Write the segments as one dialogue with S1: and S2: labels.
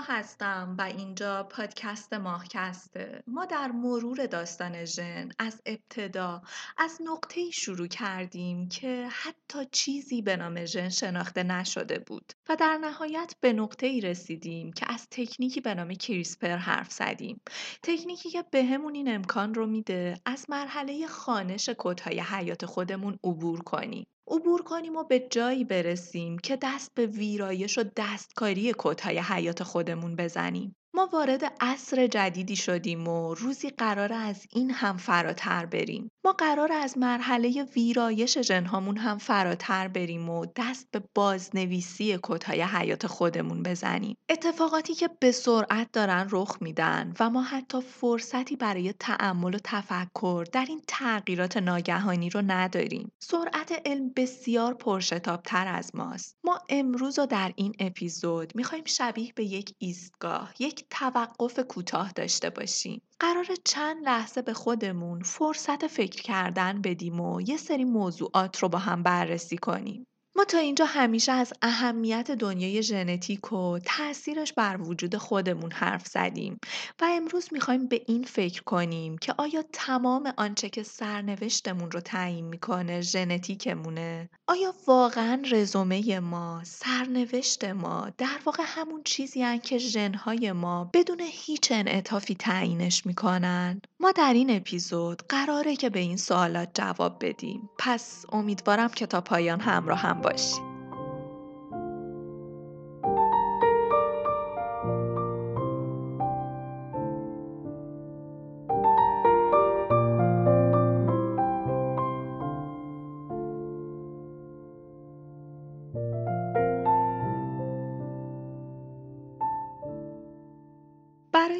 S1: هستم و اینجا پادکست ماهکسته. ما در مرور داستان ژن از ابتدا از نقطه شروع کردیم که حتی چیزی به نام ژن شناخته نشده بود و در نهایت به نقطه ای رسیدیم که از تکنیکی به نام کریسپر حرف زدیم. تکنیکی که بهمون این امکان رو میده از مرحله خانش کدهای حیات خودمون عبور کنیم. عبور کنیم و به جایی برسیم که دست به ویرایش و دستکاری کدهای حیات خودمون بزنیم. ما وارد عصر جدیدی شدیم و روزی قرار از این هم فراتر بریم. ما قرار از مرحله ویرایش جنهامون هم فراتر بریم و دست به بازنویسی کدهای حیات خودمون بزنیم. اتفاقاتی که به سرعت دارن رخ میدن و ما حتی فرصتی برای تعمل و تفکر در این تغییرات ناگهانی رو نداریم. سرعت علم بسیار پرشتابتر از ماست. ما امروز و در این اپیزود می‌خوایم شبیه به یک ایستگاه، یک توقف کوتاه داشته باشیم. قرار چند لحظه به خودمون فرصت فکر کردن بدیم و یه سری موضوعات رو با هم بررسی کنیم. ما تا اینجا همیشه از اهمیت دنیای ژنتیک و تاثیرش بر وجود خودمون حرف زدیم و امروز می‌خوایم به این فکر کنیم که آیا تمام آنچه که سرنوشتمون رو تعیین می‌کنه ژنتیکمونه؟ آیا واقعا رزومه ما سرنوشت ما در واقع همون چیزی هن که ژنهای ما بدون هیچ انعطافی تعیینش می‌کنن؟ ما در این اپیزود قراره که به این سوالات جواب بدیم. پس امیدوارم که تا پایان همراه هم باشی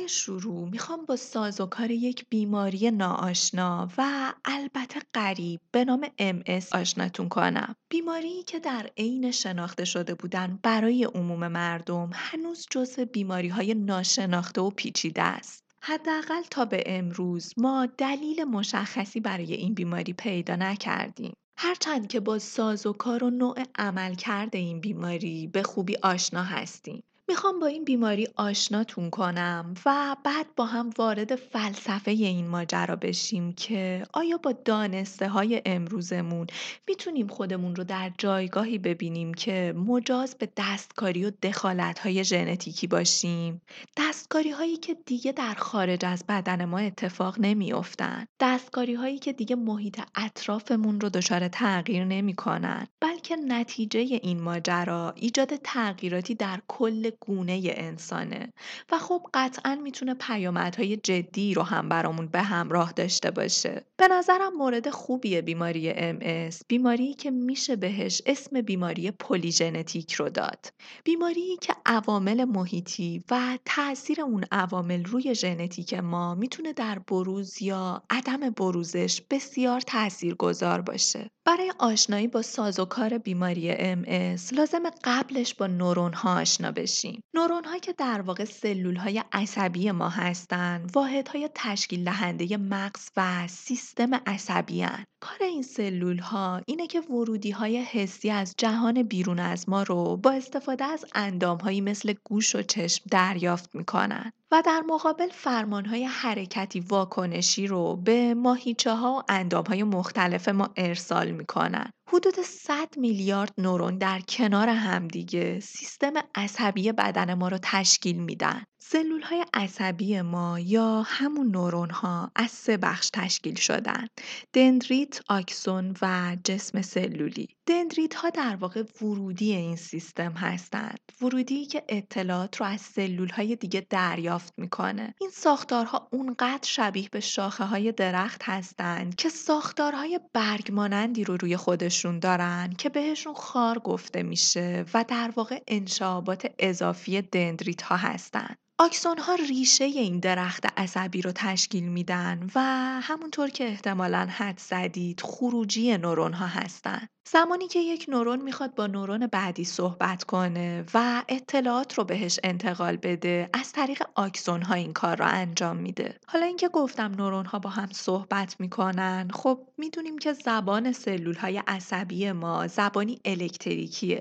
S1: شروع می‌خوام با سازوکار یک بیماری ناآشنا و البته غریب به نام MS آشناتون کنم. بیماری که در عین شناخته شده بودن برای عموم مردم هنوز جزو بیماری های ناشناخته و پیچیده است. حداقل تا به امروز ما دلیل مشخصی برای این بیماری پیدا نکردیم. هرچند که با سازوکار و نوع عملکرد این بیماری به خوبی آشنا هستیم. می‌خوام با این بیماری آشناتون کنم و بعد با هم وارد فلسفه این ماجرا بشیم که آیا با دانسته های امروزمون می‌تونیم خودمون رو در جایگاهی ببینیم که مجاز به دستکاری و دخالت های ژنتیکی باشیم؟ دستکاری هایی که دیگه در خارج از بدن ما اتفاق نمیافتن. دستکاری هایی که دیگه محیط اطرافمون رو دچار تغییر نمی‌کنن. بلکه نتیجه این ماجرا ایجاد تغییراتی در کل گونه انسانه. و خب قطعا می‌تونه پیامدهای جدی رو هم برامون به همراه داشته باشه. به نظرم مورد خوبیه بیماری MS بیماری که میشه بهش اسم بیماری پلیژنتیک رو داد. بیماری که عوامل محیطی و تاثیر اون عوامل روی ژنتیک ما می‌تونه در بروز یا عدم بروزش بسیار تاثیرگذار باشه. برای آشنایی با سازوکار بیماری MS لازم قبلش با نورون ها آشنا بشیم. نورون ها که در واقع سلول های عصبی ما هستند، واحد های تشکیل دهنده مغز و سیستم عصبی هن. کار این سلول ها اینه که ورودی های حسی از جهان بیرون از ما رو با استفاده از اندام هایی مثل گوش و چشم دریافت می‌کنن. و در مقابل فرمانهای حرکتی واکنشی رو به ماهیچه ها و اندام های مختلف ما ارسال می‌کنن. حدود 100 میلیارد نورون در کنار همدیگه سیستم عصبی بدن ما رو تشکیل میدن. سلول های عصبی ما یا همون نورون ها از سه بخش تشکیل شدن. دندریت، آکسون و جسم سلولی. دندریت ها در واقع ورودی این سیستم هستند. ورودی که اطلاعات رو از سلول های دیگه دریافت می‌کنه. این ساختارها اونقدر شبیه به شاخه های درخت هستند که ساختارهای برگ مانندی رو روی خودشون دارن که بهشون خار گفته میشه و در واقع انشابات اضافی دندریت ها هستند. آکسون ها ریشه این درخت عصبی رو تشکیل میدن و همونطور که احتمالا حد زدید خروجی نورون ها هستند. زمانی که یک نورون می‌خواد با نورون بعدی صحبت کنه و اطلاعات رو بهش انتقال بده از طریق آکسون ها این کار رو انجام میده. حالا اینکه گفتم نورون ها با هم صحبت می‌کنن خب می‌دونیم که زبان سلول های عصبی ما زبانی الکتریکیه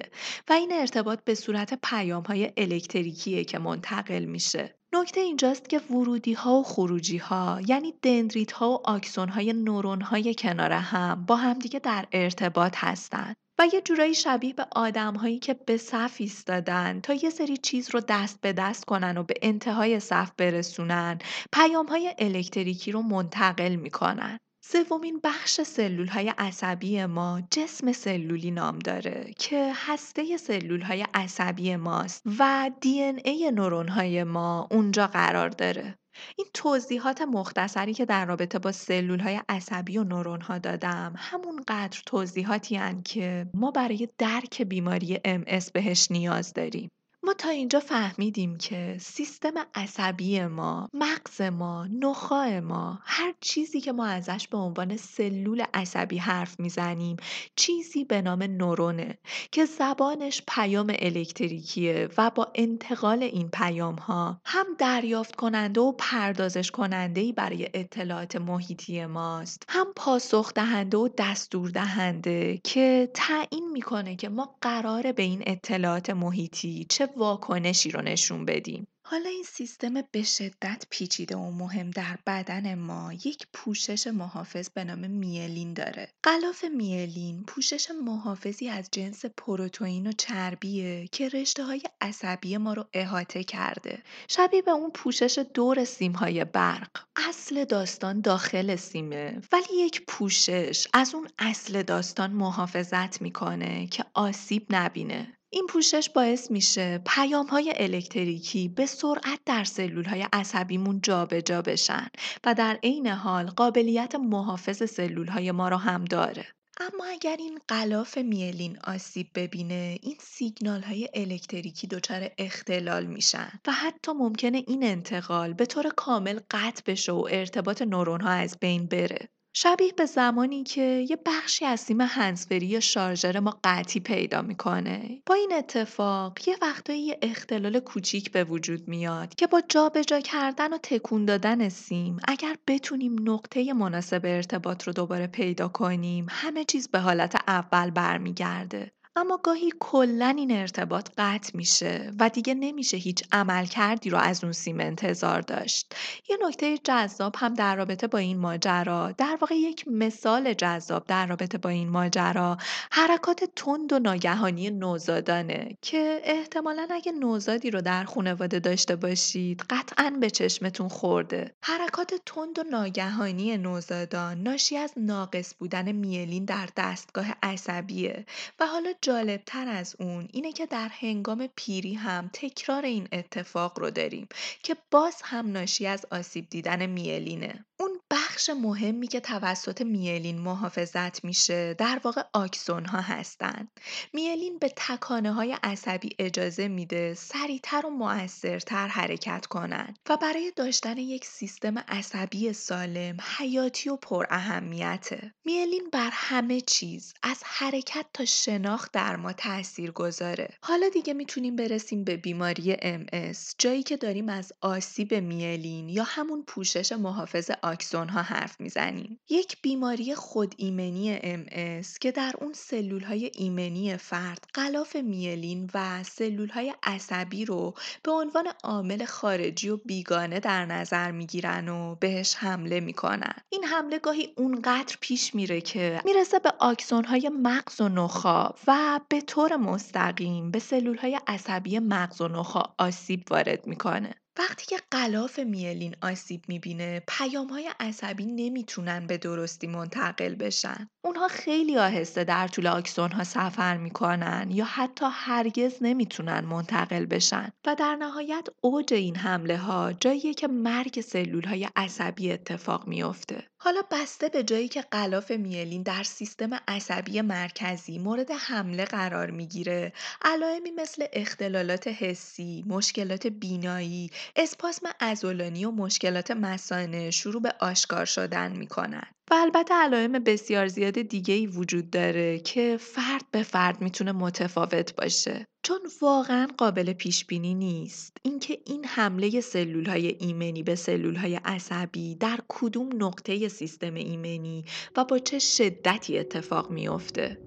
S1: و این ارتباط به صورت پیام های الکتریکیه که منتقل میشه. نکته اینجاست که ورودی ها و خروجی ها یعنی دندریت ها و آکسون های نورون های کنار هم با همدیگه در ارتباط هستند و یه جورایی شبیه به آدم هایی که به صف ایستادن تا یه سری چیز رو دست به دست کنن و به انتهای صف برسونن پیام های الکتریکی رو منتقل می‌کنن. سومین بخش سلول های عصبی ما جسم سلولی نام داره که هسته سلول های عصبی ماست و دی ان ای نورون های ما اونجا قرار داره. این توضیحات مختصری که در رابطه با سلول های عصبی و نورون ها دادم همونقدر توضیحاتی هن که ما برای درک بیماری MS بهش نیاز داریم. ما تا اینجا فهمیدیم که سیستم عصبی ما، مغز ما، نخاع ما، هر چیزی که ما ازش به عنوان سلول عصبی حرف می‌زنیم چیزی به نام نورونه که زبانش پیام الکتریکیه و با انتقال این پیام ها هم دریافت کننده و پردازش کننده ای برای اطلاعات محیطی ماست. هم پاسخ دهنده و دستور دهنده که تعیین می‌کنه که ما قراره به این اطلاعات محیطی چه واکنشی رو نشون بدیم. حالا این سیستم به شدت پیچیده و مهم در بدن ما یک پوشش محافظ به نام میلین داره. غلاف میلین پوشش محافظی از جنس پروتئین و چربیه که رشته های عصبی ما رو احاطه کرده. شبیه به اون پوشش دور سیم های برق. اصل داستان داخل سیمه ولی یک پوشش از اون اصل داستان محافظت می‌کنه که آسیب نبینه. این پوشش باعث میشه پیام های الکتریکی به سرعت در سلول های عصبیمون جابجا بشن و در عین حال قابلیت محافظ سلول های ما رو هم داره. اما اگر این غلاف میلین آسیب ببینه این سیگنال های الکتریکی دچار اختلال میشن و حتی ممکنه این انتقال به طور کامل قطع بشه و ارتباط نورون ها از بین بره شبیه به زمانی که یه بخشی از سیم هنسفری یا شارژر ما قطعی پیدا می‌کنه. با این اتفاق یه وقتایی یه اختلال کوچیک به وجود میاد که با جابجا کردن و تکون دادن سیم اگر بتونیم نقطه مناسب ارتباط رو دوباره پیدا کنیم همه چیز به حالت اول برمیگرده. اما گاهی کلا این ارتباط قطع میشه و دیگه نمیشه هیچ عمل کردی رو از اون سیم انتظار داشت. یه نکته جذاب هم در رابطه با این ماجرا در واقع یک مثال جذاب در رابطه با این ماجرا حرکات تند و ناگهانی نوزادانه که احتمالا اگه نوزادی رو در خانواده داشته باشید قطعا به چشمتون خورده. حرکات تند و ناگهانی نوزادان ناشی از ناقص بودن میلین در دستگاه عصبیه و حالا جالبتر از اون اینه که در هنگام پیری هم تکرار این اتفاق رو داریم که باز هم ناشی از آسیب دیدن میلینه. اون بخش مهمی که توسط میلین محافظت میشه در واقع آکسون ها هستن. میلین به تکانه های عصبی اجازه میده سریعتر و موثرتر حرکت کنن و برای داشتن یک سیستم عصبی سالم حیاتی و پر اهمیته. میلین بر همه چیز از حرکت تا شناخت در ما تأثیر گذاره. حالا دیگه می‌تونیم برسیم به بیماری MS جایی که داریم از آسیب میلین یا همون پوشش محافظ آکسون ها حرف می‌زنیم. یک بیماری خود ایمنی MS که در اون سلول های ایمنی فرد غلاف میلین و سلول های عصبی رو به عنوان عامل خارجی و بیگانه در نظر می‌گیرن و بهش حمله می‌کنن. این حمله گاهی اونقدر پیش میره که می‌رسه به آکسون های مغز و نخا و به طور مستقیم به سلول های عصبی مغز و نخا آسیب وارد می‌کنه. وقتی که غلاف میلین آسیب می‌بینه پیام های عصبی نمی‌تونن به درستی منتقل بشن. اونها خیلی آهسته در طول آکسون ها سفر می‌کنن یا حتی هرگز نمی‌تونن منتقل بشن و در نهایت اوج این حمله ها جاییه که مرگ سلول های عصبی اتفاق میافته. حالا بسته به جایی که غلاف میلین در سیستم عصبی مرکزی مورد حمله قرار می‌گیره علائمی مثل اختلالات حسی، مشکلات بینایی، اسپاسم ازولانی و مشکلات مسانه شروع به آشکار شدن می‌کنن. و البته علائم بسیار زیاد دیگه ای وجود داره که فرد به فرد می‌تونه متفاوت باشه. چون واقعا قابل پیش بینی نیست اینکه این حمله سلول های ایمنی به سلول های عصبی در کدوم نقطه سیستم ایمنی و با چه شدتی اتفاق میافته.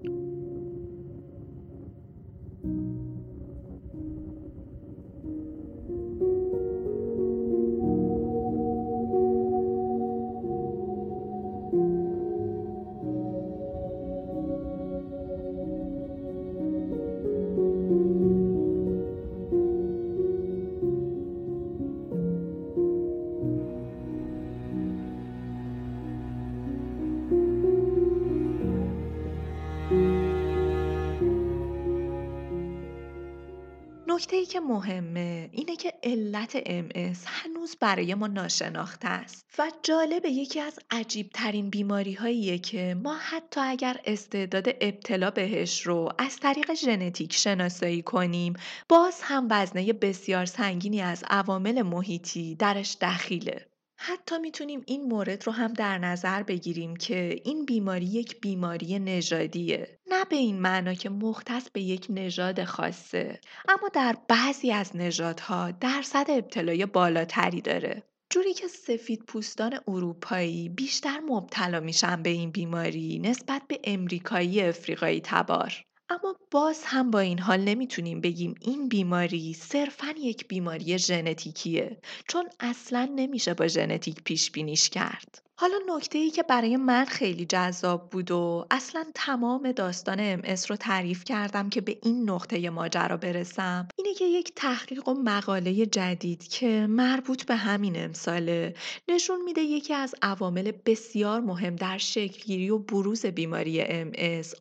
S1: مهمه اینه که علت MS هنوز برای ما ناشناخته است و جالب یکی از عجیب ترین بیماری هاییه که ما حتی اگر استعداد ابتلا بهش رو از طریق ژنتیک شناسایی کنیم باز هم وزنه بسیار سنگینی از عوامل محیطی درش دخیله. حتی می‌تونیم این مورد رو هم در نظر بگیریم که این بیماری یک بیماری نژادیه. نه به این معنا که مختص به یک نژاد خاصه اما در بعضی از نژادها درصد ابتلای بالاتری داره جوری که سفید پوستان اروپایی بیشتر مبتلا میشن به این بیماری نسبت به امریکایی افریقایی تبار اما باز هم با این حال نمی‌تونیم بگیم این بیماری صرفا یک بیماری ژنتیکیه چون اصلا نمیشه با ژنتیک پیش بینیش کرد. حالا نکته ای که برای من خیلی جذاب بود و اصلا تمام داستان ام رو تعریف کردم که به این نقطه ماجرا برسم اینه که یک تحقیق و مقاله جدید که مربوط به همین امساله نشون میده یکی از عوامل بسیار مهم در شکلگیری و بروز بیماری ام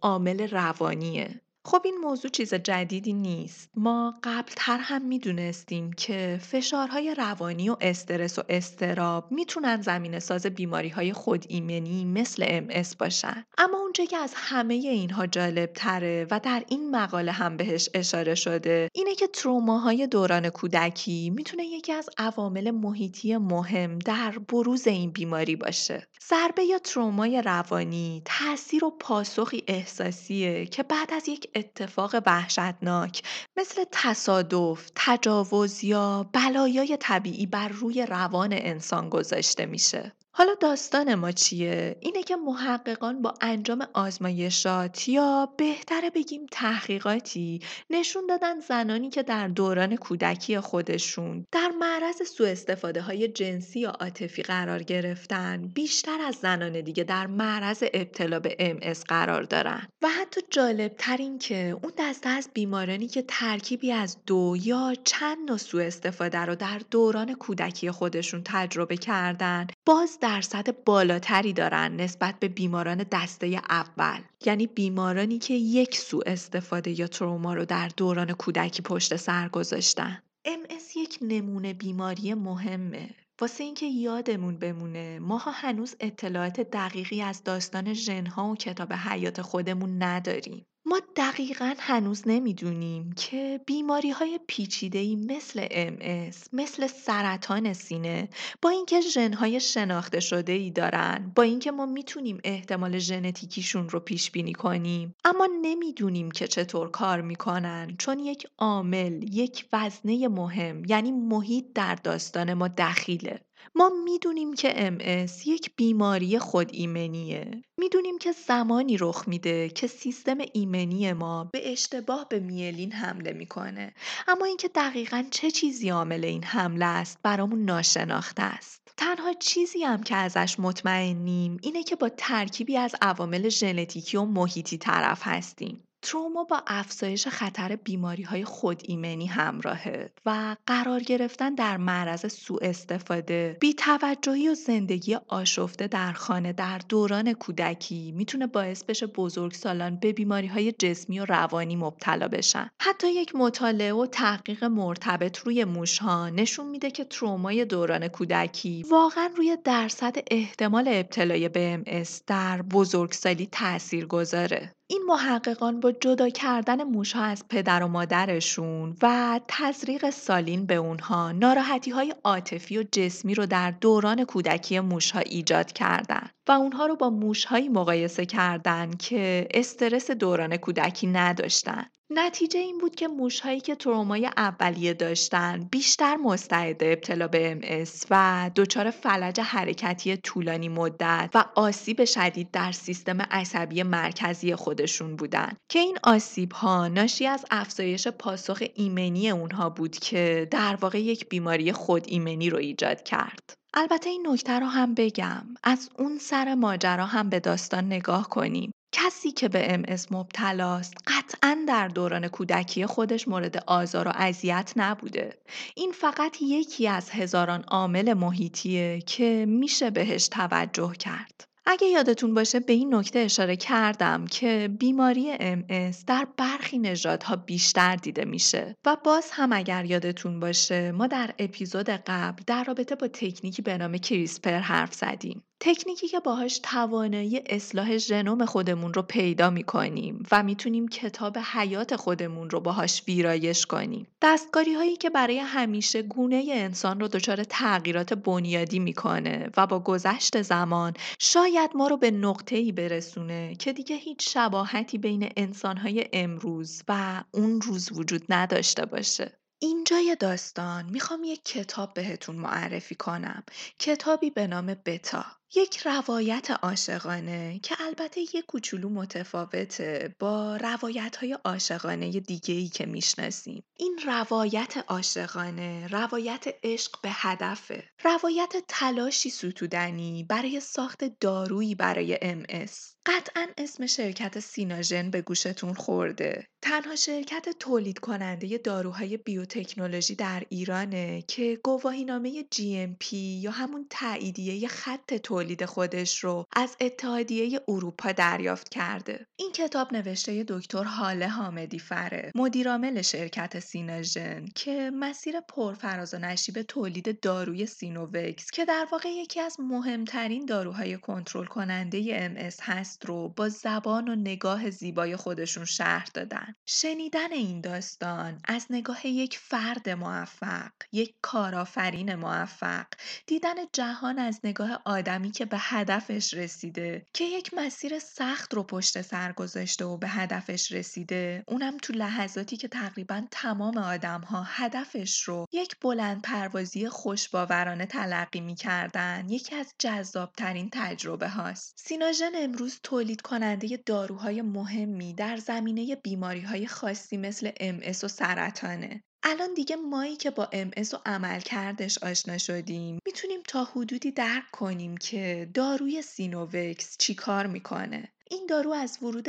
S1: عامل روانیه. خب این موضوع چیز جدیدی نیست. ما قبلتر هم می‌دونستیم که فشارهای روانی و استرس و استراب می‌تونن زمین ساز بیماری های خود ایمنی مثل ام باشن. اما اونچه که از همه اینها جالب تره و در این مقاله هم بهش اشاره شده اینه که تروماهای دوران کودکی می‌تونه یکی از عوامل محیطی مهم در بروز این بیماری باشه. ضربه یا ترومای روانی تاثیر و پاسخی احساسیه که بعد از یک اتفاق وحشتناک مثل تصادف، تجاوز یا بلایای طبیعی بر روی روان انسان گذاشته میشه. حالا داستان ما چیه؟ اینه که محققان با انجام آزمایشات یا بهتره بگیم تحقیقاتی نشون دادن زنانی که در دوران کودکی خودشون در معرض سوء استفاده های جنسی یا عاطفی قرار گرفتن بیشتر از زنان دیگه در معرض ابتلا به MS قرار دارن و حتی جالب تر این که اون دسته از بیمارانی که ترکیبی از دو یا چند نوع سوء استفاده رو در دوران کودکی خودشون تجربه کردن باز درصد بالاتری دارن نسبت به بیماران دسته اول. یعنی بیمارانی که یک سوء استفاده یا تروما رو در دوران کودکی پشت سر گذاشتن. MS یک نمونه بیماری مهمه. واسه اینکه یادمون بمونه ماها هنوز اطلاعات دقیقی از داستان ژنها و کتاب حیات خودمون نداریم. ما دقیقا هنوز نمی‌دونیم که بیماری های پیچیده مثل MS، مثل سرطان سینه با اینکه ژنهای شناخته شده ای دارن با اینکه ما می‌تونیم احتمال ژنتیکیشون رو پیش بینی کنیم. اما نمی‌دونیم که چطور کار می‌کنن چون یک عامل یک وزنه مهم یعنی محیط در داستان ما دخیله. ما می‌دونیم که MS یک بیماری خود ایمنیه. می‌دونیم که زمانی رخ میده که سیستم ایمنی ما به اشتباه به میلین حمله می‌کنه. اما اینکه دقیقا چه چیزی عامل این حمله است برامون ناشناخته است. تنها چیزی هم که ازش مطمئنیم اینه که با ترکیبی از عوامل ژنتیکی و محیطی طرف هستیم. تروما با افزایش خطر بیماری های خود ایمنی همراهه و قرار گرفتن در معرض سوء استفاده. بی توجهی و زندگی آشفته در خانه در دوران کودکی می‌تونه باعث بشه بزرگسالان به بیماری های جسمی و روانی مبتلا بشن. حتی یک مطالعه و تحقیق مرتبط روی موشها نشون میده که ترومای دوران کودکی واقعا روی درصد احتمال ابتلای به MS در بزرگسالی تأثیر گذاره این محققان با جدا کردن موشها از پدر و مادرشون و تزریق سالین به اونها ناراحتی های عاطفی و جسمی رو در دوران کودکی موشها ایجاد کردن. و اونها رو با موشهایی مقایسه کردن که استرس دوران کودکی نداشتن. نتیجه این بود که موشهایی که ترومای اولیه داشتن بیشتر مستعد ابتلا به MS و دچار فلج حرکتی طولانی مدت و آسیب شدید در سیستم عصبی مرکزی خودشون بودن. که این آسیب ها ناشی از افزایش پاسخ ایمنی اونها بود که در واقع یک بیماری خود ایمنی رو ایجاد کرد. البته این نکته رو هم بگم. از اون سر ماجرا هم به داستان نگاه کنیم. کسی که به MS مبتلاست قطعا در دوران کودکی خودش مورد آزار و اذیت نبوده. این فقط یکی از هزاران عامل محیطیه که میشه بهش توجه کرد. اگه یادتون باشه به این نکته اشاره کردم که بیماری MS در برخی نژادها بیشتر دیده میشه و باز هم اگر یادتون باشه ما در اپیزود قبل در رابطه با تکنیکی به نام کریسپر حرف زدیم تکنیکی که باهاش توانایی اصلاح ژنوم خودمون رو پیدا می‌کنیم و می‌تونیم کتاب حیات خودمون رو باهاش ویرایش کنیم. دستکاری هایی که برای همیشه گونه انسان رو دچار تغییرات بنیادی می‌کنه و با گذشت زمان شاید ما رو به نقطه ای برسونه که دیگه هیچ شباهتی بین انسانهای امروز و اون روز وجود نداشته باشه. اینجای داستان می‌خوام یک کتاب بهتون معرفی کنم کتابی به نام بتا یک روایت عاشقانه که البته یک کوچولو متفاوته با روایت های عاشقانه دیگه ای که می‌شناسیم. این روایت عاشقانه روایت عشق به هدفه. روایت تلاشی ستودنی برای ساخت دارویی برای MS. قطعا اسم شرکت سیناژن به گوشتون خورده. تنها شرکت تولید کننده داروهای بیوتکنولوژی در ایرانه که گواهینامه GMP یا همون تاییدیه خط تولید خودش رو از اتحادیه اروپا دریافت کرده. این کتاب نوشته دکتر حاله حامدی فره مدیرعامل شرکت سیناژن که مسیر پرفراز و نشیب تولید داروی سینووکس که در واقع یکی از مهمترین داروهای کنترل کننده MS هست رو با زبان و نگاه زیبای خودشون شرح دادن. شنیدن این داستان از نگاه یک فرد موفق، یک کارآفرین موفق، دیدن جهان از نگاه آدمی که به هدفش رسیده که یک مسیر سخت رو پشت سر گذاشته و به هدفش رسیده اونم تو لحظاتی که تقریبا تمام آدم ها هدفش رو یک بلند پروازی خوشباورانه تلقی می‌کردن یکی از جذابترین تجربه هاست. سیناژن امروز تولید کننده داروهای مهمی در زمینه بیماری های خاصی مثل MS و سرطانه. الان دیگه مایی که با MS و عملکردش آشنا شدیم می‌تونیم تا حدودی درک کنیم که داروی سینووکس چیکار می‌کنه. این دارو از ورود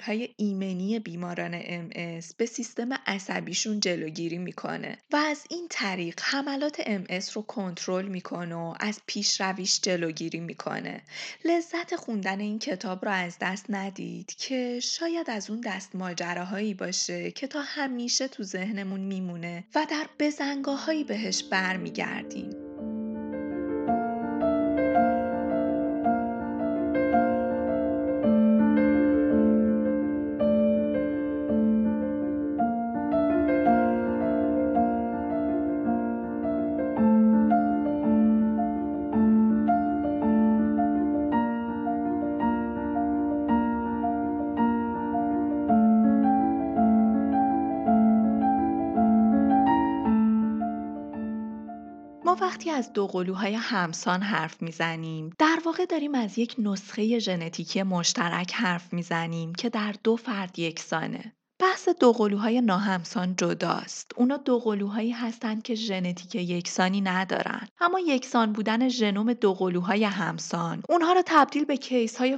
S1: های ایمنی بیماران MS به سیستم عصبیشون جلوگیری می‌کنه و از این طریق حملات MS رو کنترل می‌کنه و از پیشرویش جلوگیری می‌کنه. لذت خوندن این کتاب رو از دست ندید که شاید از اون دست ماجراهایی باشه که تا همیشه تو ذهنمون میمونه و در بزنگاهایی بهش برمیگردیم. از دوقلوهای همسان حرف می‌زنیم در واقع داریم از یک نسخه ژنتیکی مشترک حرف می‌زنیم که در دو فرد یکسانه بحث دوقلوهای ناهمسان جداست. اونا دوقلوهایی هستند که ژنتیک یکسانی ندارن. اما یکسان بودن ژنوم دوقلوهای همسان اونها رو تبدیل به کیس های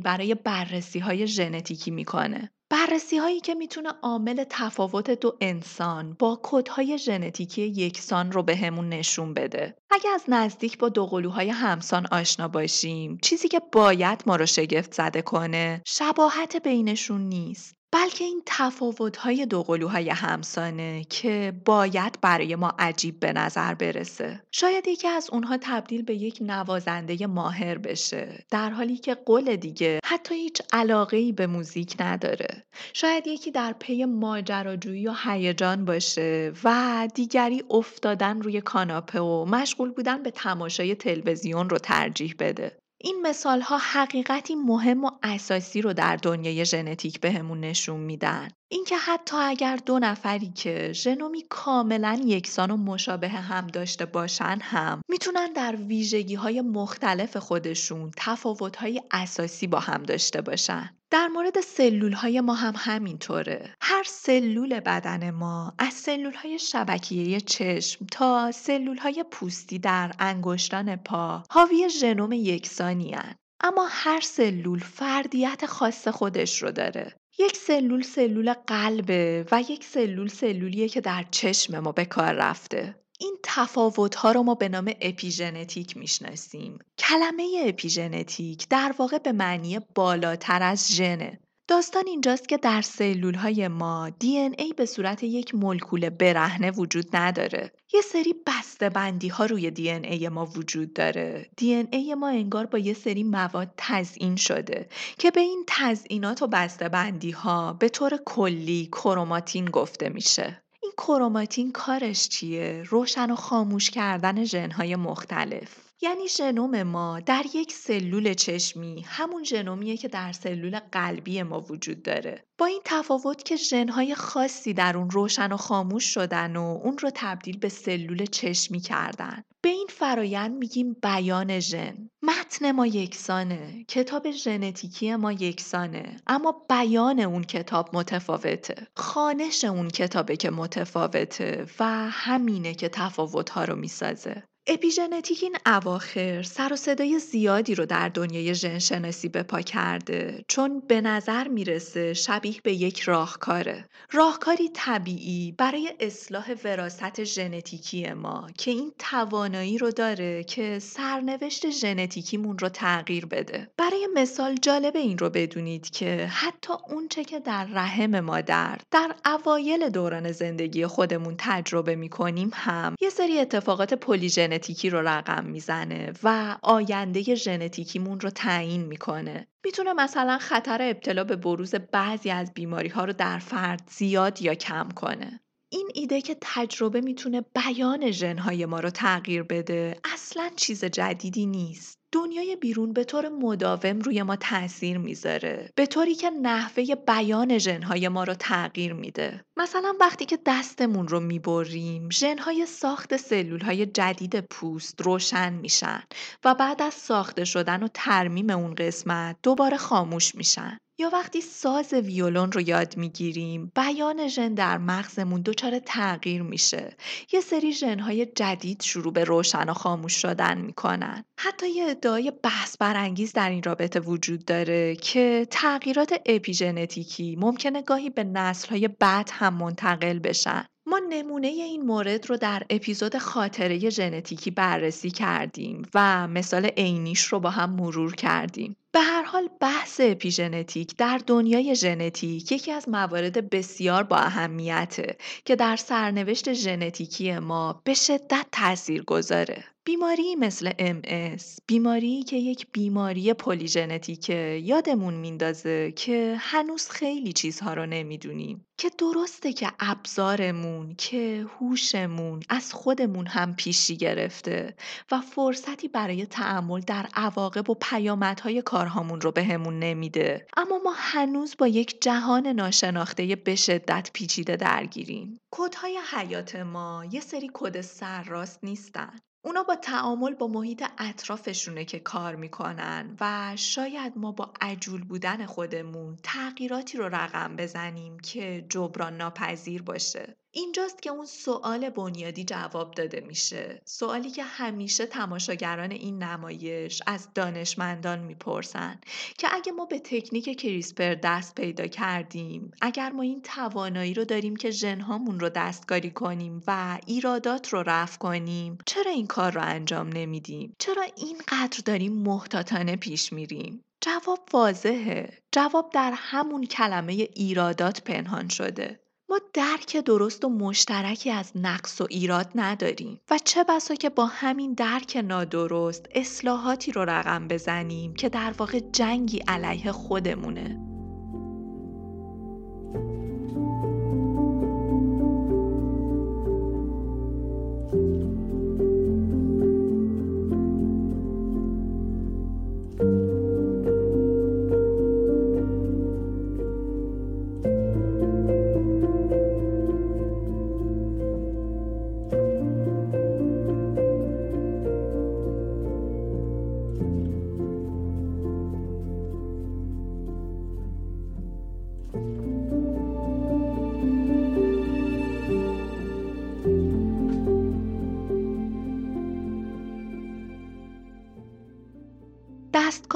S1: برای بررسی های ژنتیکی می‌کنه. بررسی هایی که می‌تونه عامل تفاوت دو انسان با کدهای ژنتیکی یکسان رو بهمون به نشون بده. اگه از نزدیک با دوقلوهای همسان آشنا باشیم، چیزی که باید ما رو شگفت زده کنه، شباهت بینشون نیست. بلکه این تفاوت‌های دوقلوهای همسانه که باید برای ما عجیب به نظر برسه. شاید یکی از اونها تبدیل به یک نوازنده ماهر بشه در حالی که قول دیگه حتی هیچ علاقه به موزیک نداره. شاید یکی در پی ماجراجویی و هیجان باشه و دیگری افتادن روی کاناپه و مشغول بودن به تماشای تلویزیون رو ترجیح بده. این مثال ها حقیقتی مهم و اساسی رو در دنیای ژنتیک بهمون نشون میدن. اینکه حتی اگر دو نفری که ژنومی کاملا یکسان و مشابه هم داشته باشن هم می‌تونن در ویژگی های مختلف خودشون تفاوت های اساسی با هم داشته باشن. در مورد سلول های ما هم همینطوره. هر سلول بدن ما از سلول های شبکیه چشم تا سلول های پوستی در انگشتان پا حاوی ژنوم یکسانی اما هر سلول فردیت خاص خودش رو داره. یک سلول سلول قلبه و یک سلول سلولیه که در چشم ما به کار رفته. این تفاوت ها رو ما به نام اپیژنتیک می‌شناسیم. کلمه اپیژنتیک در واقع به معنی بالاتر از ژنه. داستان اینجاست که در سلول های ما دی ای به صورت یک مولکول برهنه وجود نداره. یه سری بسته بندی ها روی دی ای ما وجود داره. دی ای ما انگار با یه سری مواد تزئین شده که به این تزئینات و بسته بندی ها به طور کلی کروماتین گفته میشه. این کروماتین کارش چیه؟ روشن و خاموش کردن ژنهای مختلف. یعنی ژنوم ما در یک سلول چشمی همون ژنومیه که در سلول قلبی ما وجود داره. با این تفاوت که ژنهای خاصی در اون روشن و خاموش شدن و اون رو تبدیل به سلول چشمی کردن. به این فرایند میگیم بیان ژن. متن ما یکسانه کتاب ژنتیکی ما یکسانه اما بیان اون کتاب متفاوته. خانش اون کتابه که متفاوته و همینه که تفاوتها رو می‌سازه. اپیژنتیک این اواخر سر و صدای زیادی رو در دنیای ژن شناسی به پا کرده چون به نظر می‌رسه شبیه به یک راهکاره. راهکاری طبیعی برای اصلاح وراست ژنتیکی ما که این توانایی رو داره که سرنوشت ژنتیکیمون رو تغییر بده. برای مثال جالب این رو بدونید که حتی اونچه که در رحم مادر در اوایل دوران زندگی خودمون تجربه می‌کنیم هم یه سری اتفاقات پلیژن ژنتیکی رو رقم می‌زنه و آینده ژنتیکیمون رو تعیین می‌کنه. می‌تونه مثلا خطر ابتلا به بروز بعضی از بیماری ها رو در فرد زیاد یا کم کنه. این ایده که تجربه می‌تونه بیان ژنهای ما رو تغییر بده اصلا چیز جدیدی نیست. دنیای بیرون به طور مداوم روی ما تاثیر می‌ذاره به طوری که نحوه بیان ژنهای ما رو تغییر میده مثلا وقتی که دستمون رو می‌بریم ژنهای ساخت سلولهای جدید پوست روشن میشن و بعد از ساخته شدن و ترمیم اون قسمت دوباره خاموش میشن. یا وقتی ساز ویولون رو یاد می‌گیریم بیان ژن در مغزمون دچار تغییر میشه. یه سری ژنهای جدید شروع به روشن و خاموش شدن می‌کنن. حتی یه ادعای بحث برانگیز در این رابطه وجود داره که تغییرات اپیژنتیکی ممکنه گاهی به نسلهای بعد هم منتقل بشن ما نمونه این مورد رو در اپیزود خاطره ژنتیکی بررسی کردیم و مثال عینیش رو با هم مرور کردیم. به هر حال بحث اپیژنتیک در دنیای ژنتیک یکی از موارد بسیار با اهمیته که در سرنوشت ژنتیکی ما به شدت تاثیر گذاره. بیماری مثل MS بیماری که یک بیماری پلیژنتیکه یادمون میندازه که هنوز خیلی چیزها رو نمی‌دونیم که درسته که ابزارمون که هوشمون از خودمون هم پیشی گرفته و فرصتی برای تعمل در عواقب و پیامدهای کارهامون رو بهمون به نمیده. اما ما هنوز با یک جهان ناشناخته به شدت پیچیده درگیریم. کدهای حیات ما یه سری کد سرراست نیستن. اونا با تعامل با محیط اطرافشونه که کار می‌کنن و شاید ما با عجول بودن خودمون تغییراتی رو رقم بزنیم که جبران ناپذیر باشه. اینجاست که اون سوال بنیادی جواب داده میشه. سوالی که همیشه تماشاگران این نمایش از دانشمندان می‌پرسن که اگه ما به تکنیک کریسپر دست پیدا کردیم اگر ما این توانایی رو داریم که ژنهامون رو دستکاری کنیم و ایرادات رو رفع کنیم چرا این کار رو انجام نمیدیم؟ چرا اینقدر داریم محتاطانه پیش میریم؟ جواب واضحه. جواب در همون کلمه ایرادات پنهان شده. ما درک درست و مشترکی از نقص و ایراد نداریم و چه بسا که با همین درک نادرست اصلاحاتی رو رقم بزنیم که در واقع جنگی علیه خودمونه.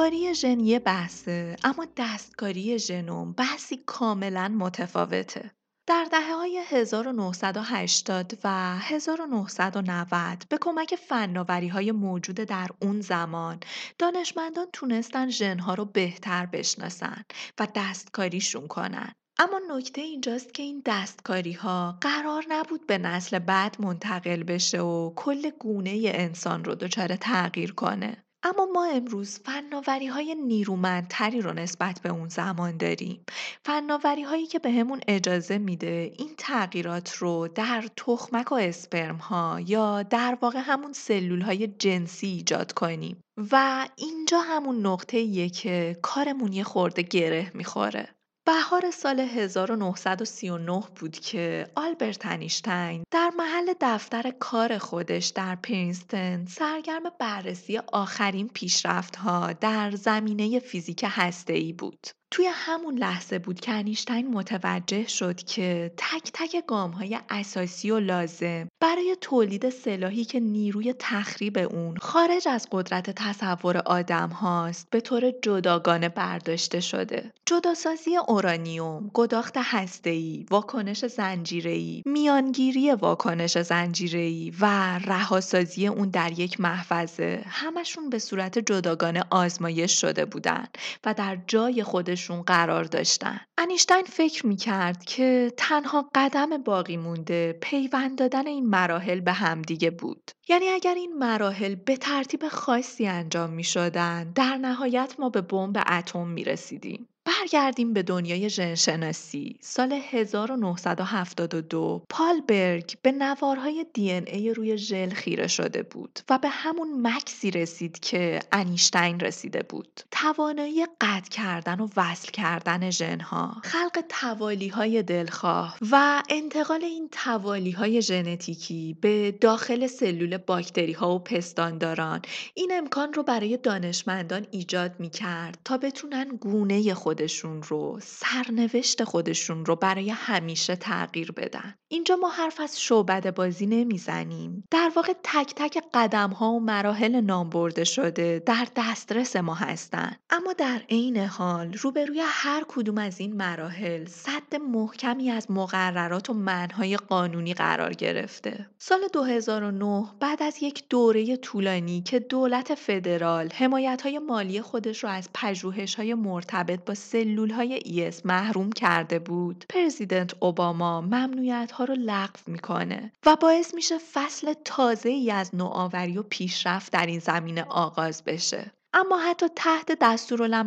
S1: دستکاری ژن یه بحثه اما دستکاری ژنوم بحثی کاملا متفاوته. در دهه های 1980 و 1990 به کمک فناوری های موجود در اون زمان دانشمندان تونستن ژنها رو بهتر بشناسن و دستکاریشون کنن. اما نکته اینجاست که این دستکاری ها قرار نبود به نسل بعد منتقل بشه و کل گونه انسان رو دچار تغییر کنه. اما ما امروز فناوری های نیرومندتری رو نسبت به اون زمان داریم. فناوری هایی که بهمون اجازه میده این تغییرات رو در تخمک و اسپرم ها یا در واقع همون سلول های جنسی ایجاد کنیم. و اینجا همون نقطه که کارمون یه خورده گره می‌خوره. بهار سال 1939 بود که آلبرت انیشتین در محل دفتر کار خودش در پرینستون سرگرم بررسی آخرین پیشرفت‌ها در زمینه فیزیک هسته‌ای بود. توی همون لحظه بود که انیشتین متوجه شد که تک تک گام های اساسی و لازم برای تولید سلاحی که نیروی تخریب اون خارج از قدرت تصور آدم هاست به طور جداگانه برداشته شده. جداسازی اورانیوم، گداخت هسته‌ای، واکنش زنجیره‌ای، میانگیری واکنش زنجیره‌ای و رهاسازی اون در یک محفظه همشون به صورت جداگانه آزمایش شده بودن و در جای خودش خودشون قرار داشتن. انیشتین فکر می‌کرد که تنها قدم باقی مونده پیوند دادن این مراحل به همدیگه بود. یعنی اگر این مراحل به ترتیب خاصی انجام می شدن در نهایت ما به بمب اتم می رسیدیم. برگردیم به دنیای ژنشناسی. سال 1972 پال برگ به نوارهای دی ای روی ژل خیره شده بود و به همون مکسی رسید که انیشتین رسیده بود. توانایی قطع کردن و وصل کردن ژنها خلق توالی های دلخواه و انتقال این توالی های ژنتیکی به داخل سلول باکتری ها و پستانداران این امکان رو برای دانشمندان ایجاد می کرد تا بتونن گونه خود خودشون رو سرنوشت خودشون رو برای همیشه تغییر بدن. اینجا ما حرف از شعبد بازی نمی‌زنیم. در واقع تک تک قدم ها و مراحل نام برده شده در دسترس ما هستند اما در عین حال روبروی هر کدوم از این مراحل صد محکمی از مقررات و منهای قانونی قرار گرفته. سال 2009 بعد از یک دوره طولانی که دولت فدرال حمایت های مالی خودش رو از پژوهش های مرتبط با سلول های ایس محروم کرده بود. پرزیدنت اوباما ممنوعیت ها رو لغو می‌کنه و باعث میشه فصل تازه ای از نوآوری و پیشرفت در این زمینه آغاز بشه. اما حتی تحت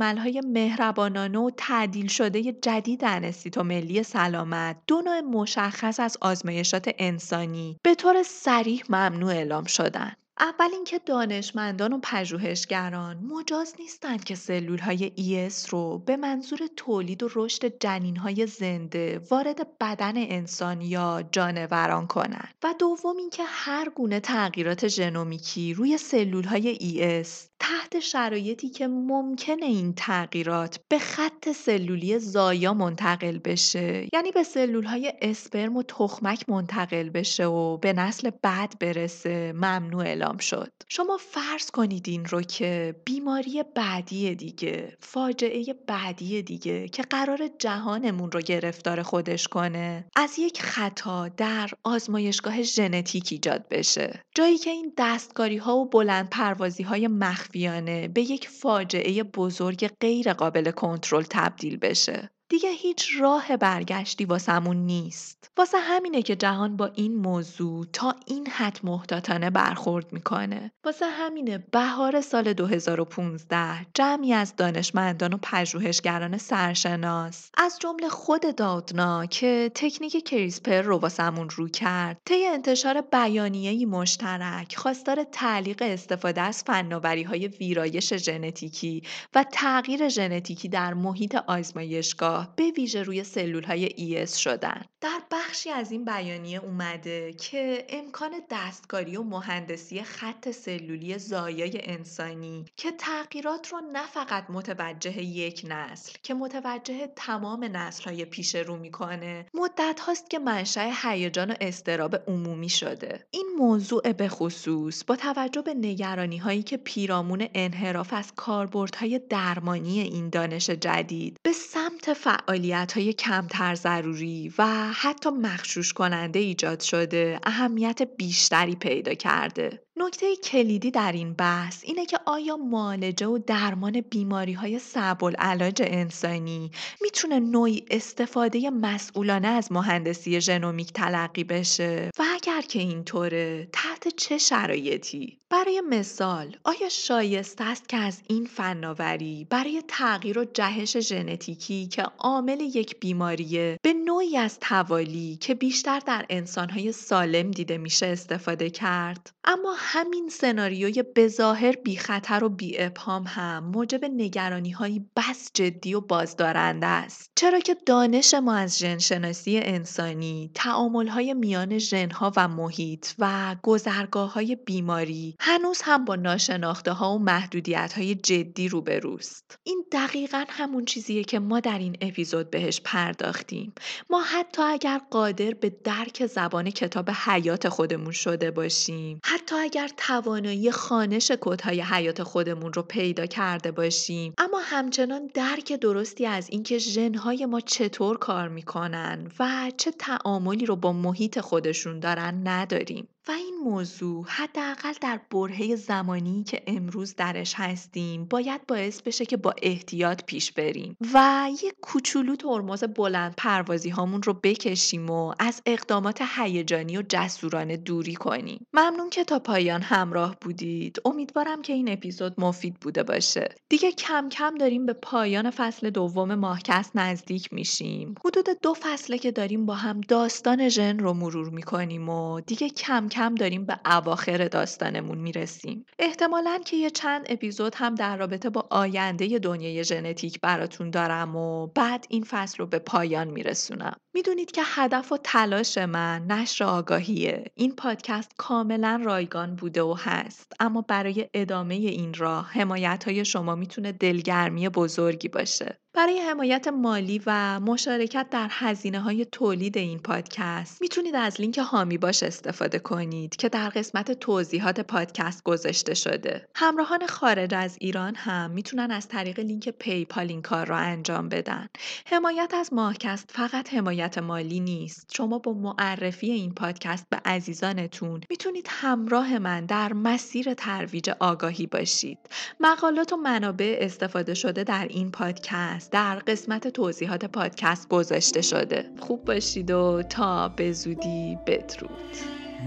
S1: های مهربانانه و تعدیل شده جدید انستیتو ملی سلامت دو نوع مشخص از آزمایشات انسانی به طور سریح ممنوع اعلام شدن. اول اینکه دانشمندان و پژوهشگران مجاز نیستند که سلول های ES رو به منظور تولید و رشد جنین های زنده وارد بدن انسان یا جانوران کنند. و دوم اینکه هر گونه تغییرات ژنومیکی روی سلول های ES تحت شرایطی که ممکنه این تغییرات به خط سلولی زایا منتقل بشه. یعنی به سلول های اسپرم و تخمک منتقل بشه و به نسل بعد برسه. ممنوع اعلام شد. شما فرض کنید این رو که بیماری بعدی دیگه فاجعه بعدی دیگه که قرار جهانمون رو گرفتار خودش کنه از یک خطا در آزمایشگاه ژنتیک ایجاد بشه. جایی که این دستکاری ها و بلند پروازی های مخفیانه به یک فاجعه بزرگ غیر قابل کنترل تبدیل بشه. دیگه هیچ راه برگشتی واسمون نیست. واسه همینه که جهان با این موضوع تا این حد محتاطانه برخورد می‌کنه. واسه همینه بهار سال 2015 جمعی از دانشمندان و پژوهشگران سرشناس از جمله خود دادنا که تکنیک کریسپر رو واسمون رو کرد طی انتشار بیانیه‌ای مشترک خواستار تعلیق استفاده از فناوری های ویرایش ژنتیکی و تغییر ژنتیکی در محیط آزمایشگاه طراح به ویژه روی سلول های ایس شدن. در بخشی از این بیانیه اومده که امکان دستکاری و مهندسی خط سلولی زایای انسانی که تغییرات رو نه فقط متوجه یک نسل که متوجه تمام نسل های پیش رو می‌کنه مدت هاست که منشأ هیجان و استراب عمومی شده این موضوع به خصوص با توجه به نگرانی هایی که پیرامون انحراف از کاربردهای درمانی این دانش جدید به سمت فعالیت کمتر ضروری و حتی مخشوش کننده ایجاد شده اهمیت بیشتری پیدا کرده. نکته کلیدی در این بحث اینه که آیا معالجه و درمان بیماری های صعب العلاج انسانی می‌تونه نوعی استفاده مسئولانه از مهندسی ژنومیک تلقی بشه و اگر که اینطوره تحت چه شرایطی؟ برای مثال آیا شایسته است که از این فناوری برای تغییر و جهش ژنتیکی که عامل یک بیماریه به نوعی از توالی که بیشتر در انسانهای سالم دیده میشه استفاده کرد؟ اما همین سناریوی بظاهر بی خطر و بی ابهام هم موجب نگرانی هایی بس جدی و بازدارنده است. چرا که دانش ما از ژنشناسی انسانی تعامل های میان ژنها و محیط و گذرگاه های بیماری هنوز هم با ناشناخته ها و محدودیت های جدی روبروست. این دقیقا همون چیزیه که ما در این اپیزود بهش پرداختیم. ما حتی اگر قادر به درک زبان کتاب حیات خودمون شده باشیم حتی اگر توانایی خانش کدهای حیات خودمون رو پیدا کرده باشیم اما همچنان درک درستی از اینکه ژنهای ما چطور کار می‌کنن و چه تعاملی رو با محیط خودشون دارن نداریم. و این موضوع حداقل در برهه زمانی که امروز درش هستیم باید باعث بشه که با احتیاط پیش بریم و یک کوچولو ترمز بلند پروازی هامون رو بکشیم و از اقدامات هیجانی و جسورانه دوری کنیم. ممنون که تا پایان همراه بودید. امیدوارم که این اپیزود مفید بوده باشه. دیگه کم کم داریم به پایان فصل دوم ماهکست نزدیک میشیم. حدود دو فصله که داریم با هم داستان ژن رو مرور می‌کنیم و دیگه کم کم داریم به اواخر داستانمون می‌رسیم. احتمالا که یه چند اپیزود هم در رابطه با آینده دنیای ژنتیک براتون دارم و بعد این فصل رو به پایان میرسونم. می‌دونید که هدف و تلاش من نشر آگاهیه. این پادکست کاملا رایگان بوده و هست. اما برای ادامه این راه حمایت های شما می‌تونه دلگرمی بزرگی باشه. برای حمایت مالی و مشارکت در هزینه های تولید این پادکست می‌تونید از لینک هامی باش استفاده کنید که در قسمت توضیحات پادکست گذاشته شده. همراهان خارج از ایران هم می‌تونن از طریق لینک پیپال این کار را انجام بدن. حمایت از ماهکست فقط حمایت مالی نیست. شما با معرفی این پادکست به عزیزانتون می‌تونید همراه من در مسیر ترویج آگاهی باشید. مقالات و منابع استفاده شده در این پادکست در قسمت توضیحات پادکست گذاشته شده. خوب باشید و تا به زودی بدرود.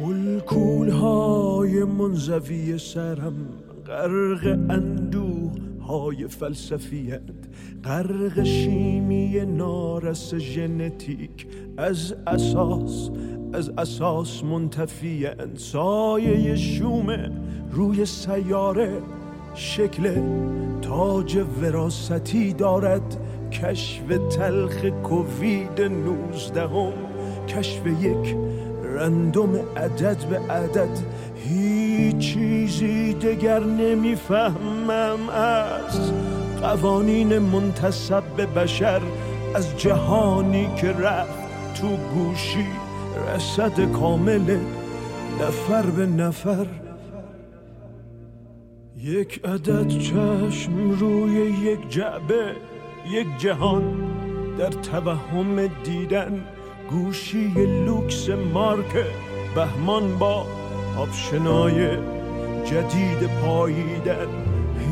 S2: ملکول های منزوی سرم غرق اندوه های فلسفیت غرق شیمی نارس ژنتیک از اساس از اساس منتفیان سایه شومه روی سیاره شکل تاج وراستی دارد کشف تلخ کووید نوزدهم کشف یک رندوم عدد به عدد. هیچ چیزی دگر نمی‌فهمم از قوانین منتصب به بشر از جهانی که رفت تو گوشی. رسد کامل نفر به نفر. یک عدد چشم روی یک جعبه یک جهان. در توهم دیدن گوشی لوکس مارک بهمان با آپشنای جدید پاییدن.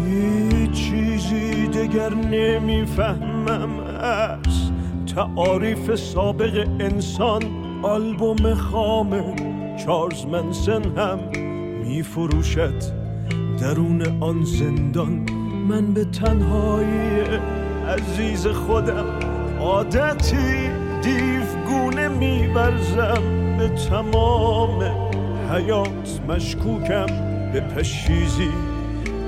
S2: هیچ چیزی دگر نمی‌فهمم از تعاریف سابق انسان. آلبوم خام چارلز منسن هم میفروشد. درون آن زندان من به تنهایی عزیز خودم عادتی دیفگونه میبرزم به تمام حیات مشکوکم به پشیزی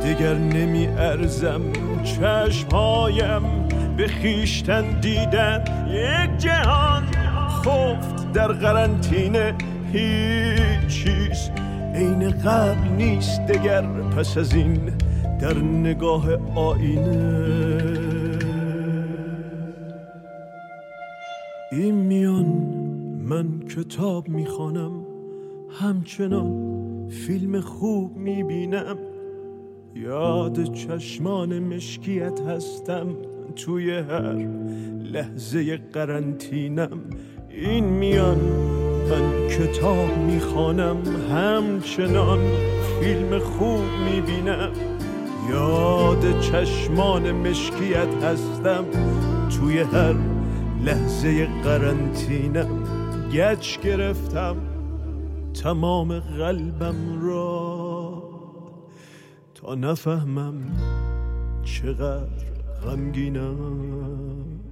S2: دیگر نمی ارزم چشمهایم به خیشتن دیدن یک جهان خفت در قرنطینه. هیچ چیز عین قبل نیست دگر پس از این در نگاه آینه. این میان من کتاب می‌خوانم همچنان فیلم خوب می‌بینم. یاد چشمان مشکیت هستم توی هر لحظه قرنطینم. این میان من کتاب می‌خوانم همچنان فیلم خوب می‌بینم. یاد چشمان مشکیت هستم توی هر لحظه قرنطینم گچ گرفتم تمام قلبم را تا نفهمم چقدر غمگینم.